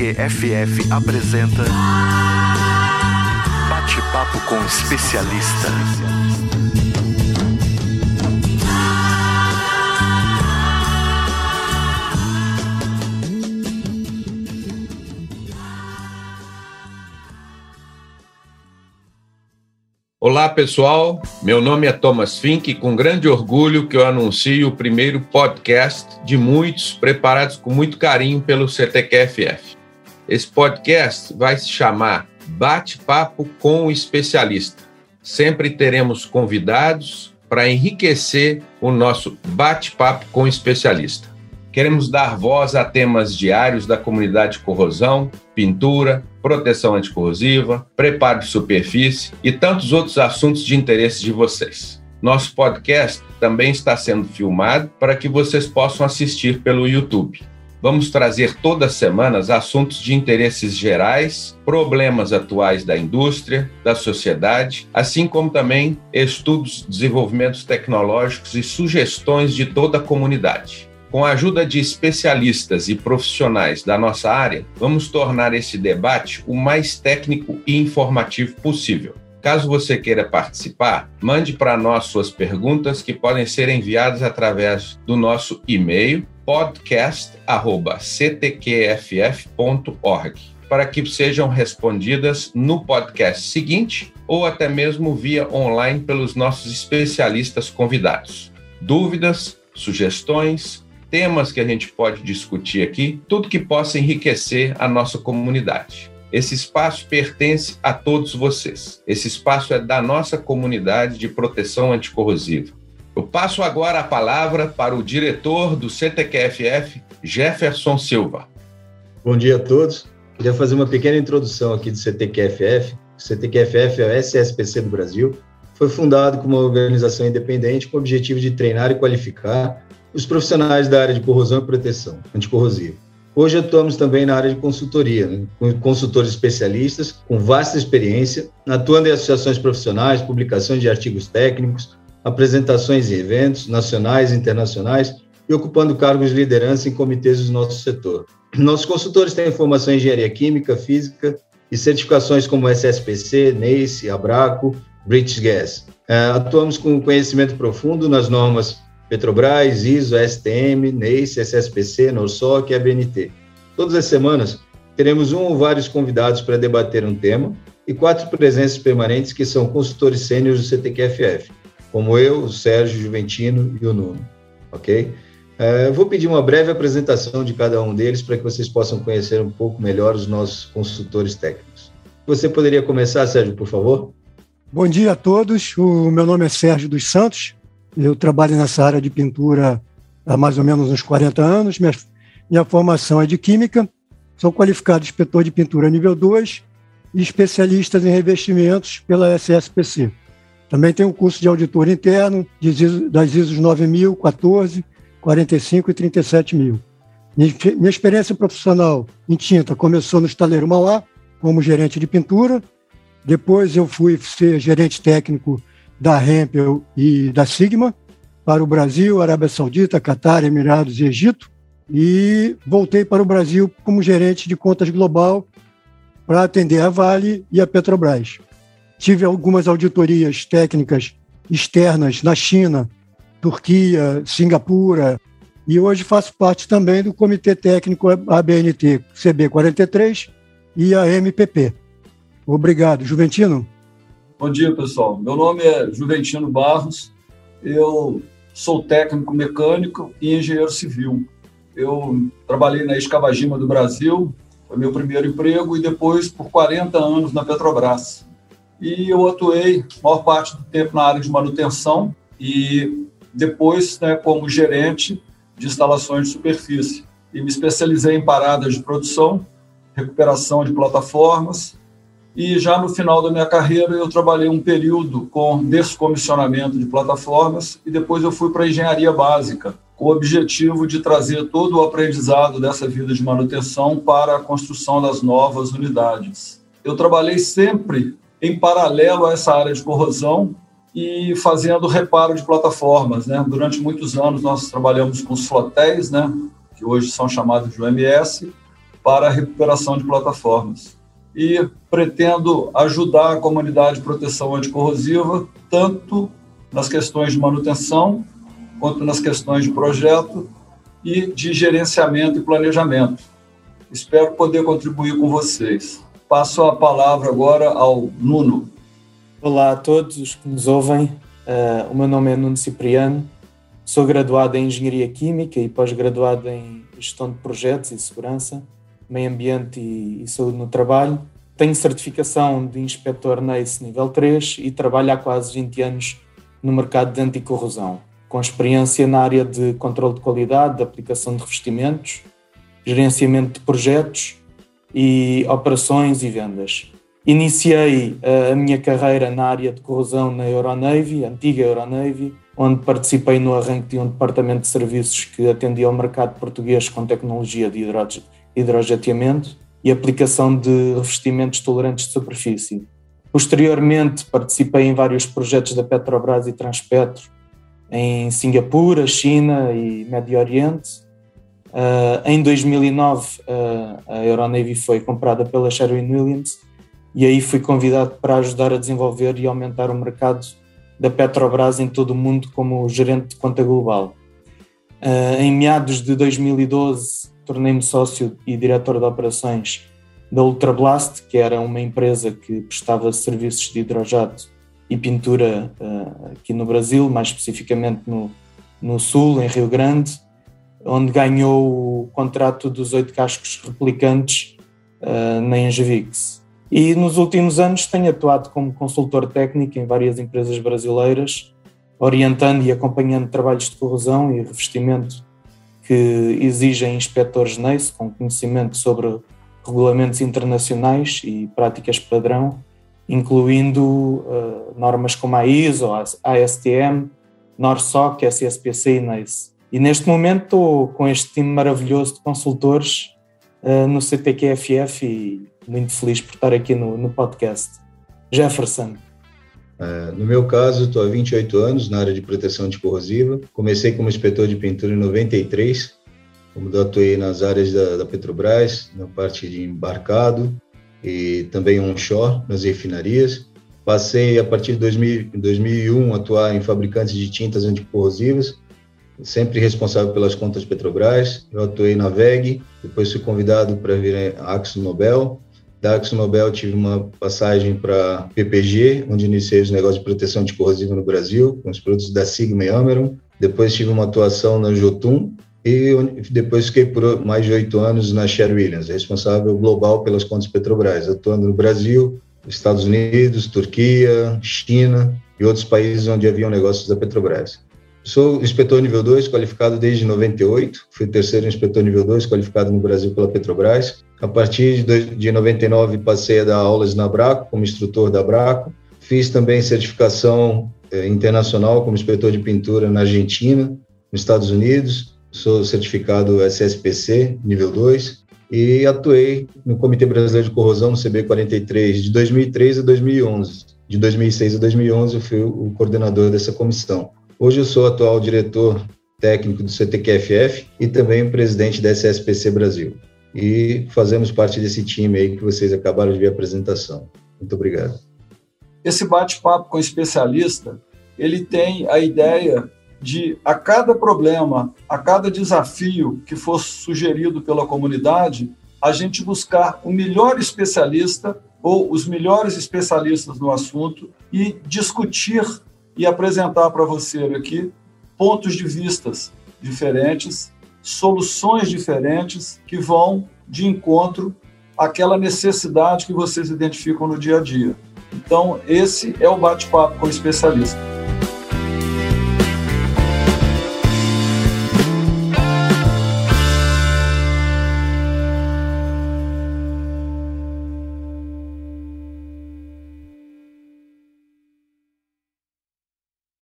CTQ FF apresenta Bate-papo com especialista. Olá, pessoal. Meu nome é Thomas Fink e com grande orgulho que eu anuncio o primeiro podcast de muitos preparados com muito carinho pelo CTQFF. Esse podcast vai se chamar Bate-papo com o especialista. Sempre teremos convidados para enriquecer o nosso bate-papo com o especialista. Queremos dar voz a temas diários da comunidade de corrosão, pintura, proteção anticorrosiva, preparo de superfície e tantos outros assuntos de interesse de vocês. Nosso podcast também está sendo filmado para que vocês possam assistir pelo YouTube. Vamos trazer todas as semanas assuntos de interesses gerais, problemas atuais da indústria, da sociedade, assim como também estudos, desenvolvimentos tecnológicos e sugestões de toda a comunidade. Com a ajuda de especialistas e profissionais da nossa área, vamos tornar esse debate o mais técnico e informativo possível. Caso você queira participar, mande para nós suas perguntas que podem ser enviadas através do nosso e-mail podcast@ctqff.org para que sejam respondidas no podcast seguinte ou até mesmo via online pelos nossos especialistas convidados. Dúvidas, sugestões, temas que a gente pode discutir aqui, tudo que possa enriquecer a nossa comunidade. Esse espaço pertence a todos vocês. Esse espaço é da nossa comunidade de proteção anticorrosiva. Eu passo agora a palavra para o diretor do CTQFF, Jefferson Silva. Bom dia a todos. Queria fazer uma pequena introdução aqui do CTQFF. O CTQFF é o SSPC do Brasil. Foi fundado como uma organização independente com o objetivo de treinar e qualificar os profissionais da área de corrosão e proteção anticorrosiva. Hoje atuamos também na área de consultoria, né, com consultores especialistas com vasta experiência, atuando em associações profissionais, publicações de artigos técnicos, apresentações em eventos nacionais e internacionais e ocupando cargos de liderança em comitês do nosso setor. Nossos consultores têm formação em engenharia química, física e certificações como SSPC, NACE, Abraco, British Gas. É, atuamos com conhecimento profundo nas normas Petrobras, ISO, STM, NEIS, SSPC, NORSOC e ABNT. Todas as semanas teremos um ou vários convidados para debater um tema e quatro presenças permanentes que são consultores sêniores do CTQFF, como eu, o Sérgio, Juventino e o Nuno, ok? Uh, vou pedir uma breve apresentação de cada um deles para que vocês possam conhecer um pouco melhor os nossos consultores técnicos. Você poderia começar, Sérgio, por favor? Bom dia a todos. O meu nome é Sérgio dos Santos. Eu trabalho nessa área de pintura há mais ou menos uns 40 anos. Minha, minha formação é de Química. Sou qualificado inspetor de pintura nível 2 e especialista em revestimentos pela SSPC. Também tenho um curso de auditor interno das ISOs 9000, 14, 45 e 37 mil. Minha experiência profissional em tinta começou no Estaleiro Mauá, como gerente de pintura. Depois eu fui ser gerente técnico da Hempel e da Sigma para o Brasil, Arábia Saudita, Catar, Emirados e Egito, e voltei para o Brasil como gerente de contas global para atender a Vale e a Petrobras. Tive algumas auditorias técnicas externas na China, Turquia, Singapura, e hoje faço parte também do Comitê Técnico ABNT CB43 e a MPP. Obrigado. Juventino? Bom dia, pessoal. Meu nome é Juventino Barros. Eu sou técnico mecânico e engenheiro civil. Eu trabalhei na Escavagima do Brasil, foi meu primeiro emprego, e depois por 40 anos na Petrobras. E eu atuei a maior parte do tempo na área de manutenção e depois né, como gerente de instalações de superfície. E me especializei em paradas de produção, recuperação de plataformas e já no final da minha carreira eu trabalhei um período com descomissionamento de plataformas e depois eu fui para a engenharia básica, com o objetivo de trazer todo o aprendizado dessa vida de manutenção para a construção das novas unidades. Eu trabalhei sempre em paralelo a essa área de corrosão e fazendo reparo de plataformas. Né? Durante muitos anos nós trabalhamos com os flotéis, né? que hoje são chamados de UMS, para a recuperação de plataformas. E pretendo ajudar a comunidade de proteção anticorrosiva, tanto nas questões de manutenção, quanto nas questões de projeto e de gerenciamento e planejamento. Espero poder contribuir com vocês. Passo a palavra agora ao Nuno. Olá a todos os que nos ouvem. Uh, o meu nome é Nuno Cipriano. Sou graduado em Engenharia Química e pós-graduado em Gestão de Projetos e Segurança, Meio Ambiente e, e Saúde no Trabalho. Tenho certificação de Inspetor NACE nível 3 e trabalho há quase 20 anos no mercado de anticorrosão, com experiência na área de controle de qualidade, de aplicação de revestimentos, gerenciamento de projetos e operações e vendas. Iniciei a minha carreira na área de corrosão na Euronavy, antiga Euronavy, onde participei no arranque de um departamento de serviços que atendia ao mercado português com tecnologia de hidrojeteamento e aplicação de revestimentos tolerantes de superfície. Posteriormente, participei em vários projetos da Petrobras e Transpetro em Singapura, China e Médio Oriente. Uh, em 2009, uh, a Euronavy foi comprada pela Sherwin-Williams e aí fui convidado para ajudar a desenvolver e aumentar o mercado da Petrobras em todo o mundo como gerente de conta global. Uh, em meados de 2012, tornei-me sócio e diretor de operações da Ultrablast, que era uma empresa que prestava serviços de hidrojato e pintura uh, aqui no Brasil, mais especificamente no, no Sul, em Rio Grande, onde ganhou o contrato dos oito cascos replicantes uh, na Engevix. E nos últimos anos tenho atuado como consultor técnico em várias empresas brasileiras, orientando e acompanhando trabalhos de corrosão e revestimento que exigem inspectores NACE com conhecimento sobre regulamentos internacionais e práticas padrão, incluindo uh, normas como a ISO, a ASTM, NORSOC, SSPC e NACE. E neste momento estou com este time maravilhoso de consultores uh, no CTQFF e muito feliz por estar aqui no, no podcast. Jefferson. Uh, no meu caso, estou há 28 anos na área de proteção anticorrosiva. Comecei como inspetor de pintura em 93 como eu atuei nas áreas da, da, Petrobras, na parte de embarcado e também onshore, nas refinarias. Passei, a partir de 2000, 2001, a atuar em fabricantes de tintas anticorrosivas, sempre responsável pelas contas Petrobras. Eu atuei na VEG, depois fui convidado para vir a Axo Nobel. Da Axo Nobel tive uma passagem para PPG, onde iniciei os negócios de proteção anticorrosiva no Brasil, com os produtos da Sigma e Ameron. Depois tive uma atuação na Jotun, e depois fiquei por mais de oito anos na Sher Williams, responsável global pelas contas Petrobras, atuando no Brasil, Estados Unidos, Turquia, China e outros países onde haviam negócios da Petrobras. Sou inspetor nível 2, qualificado desde 98, fui o terceiro inspetor nível 2 qualificado no Brasil pela Petrobras. A partir de 99 passei a dar aulas na Braco, como instrutor da Braco. Fiz também certificação eh, internacional como inspetor de pintura na Argentina, nos Estados Unidos, sou certificado SSPC, nível 2, e atuei no Comitê Brasileiro de Corrosão, no CB43, de 2003 a 2011. De 2006 a 2011, eu fui o coordenador dessa comissão. Hoje eu sou atual diretor técnico do CTQFF e também presidente da SSPC Brasil. E fazemos parte desse time aí que vocês acabaram de ver a apresentação. Muito obrigado. Esse bate-papo com especialista, ele tem a ideia de a cada problema, a cada desafio que for sugerido pela comunidade, a gente buscar o melhor especialista ou os melhores especialistas no assunto e discutir e apresentar para você aqui pontos de vistas diferentes, soluções diferentes que vão de encontro àquela necessidade que vocês identificam no dia a dia. Então, esse é o bate-papo com o especialista.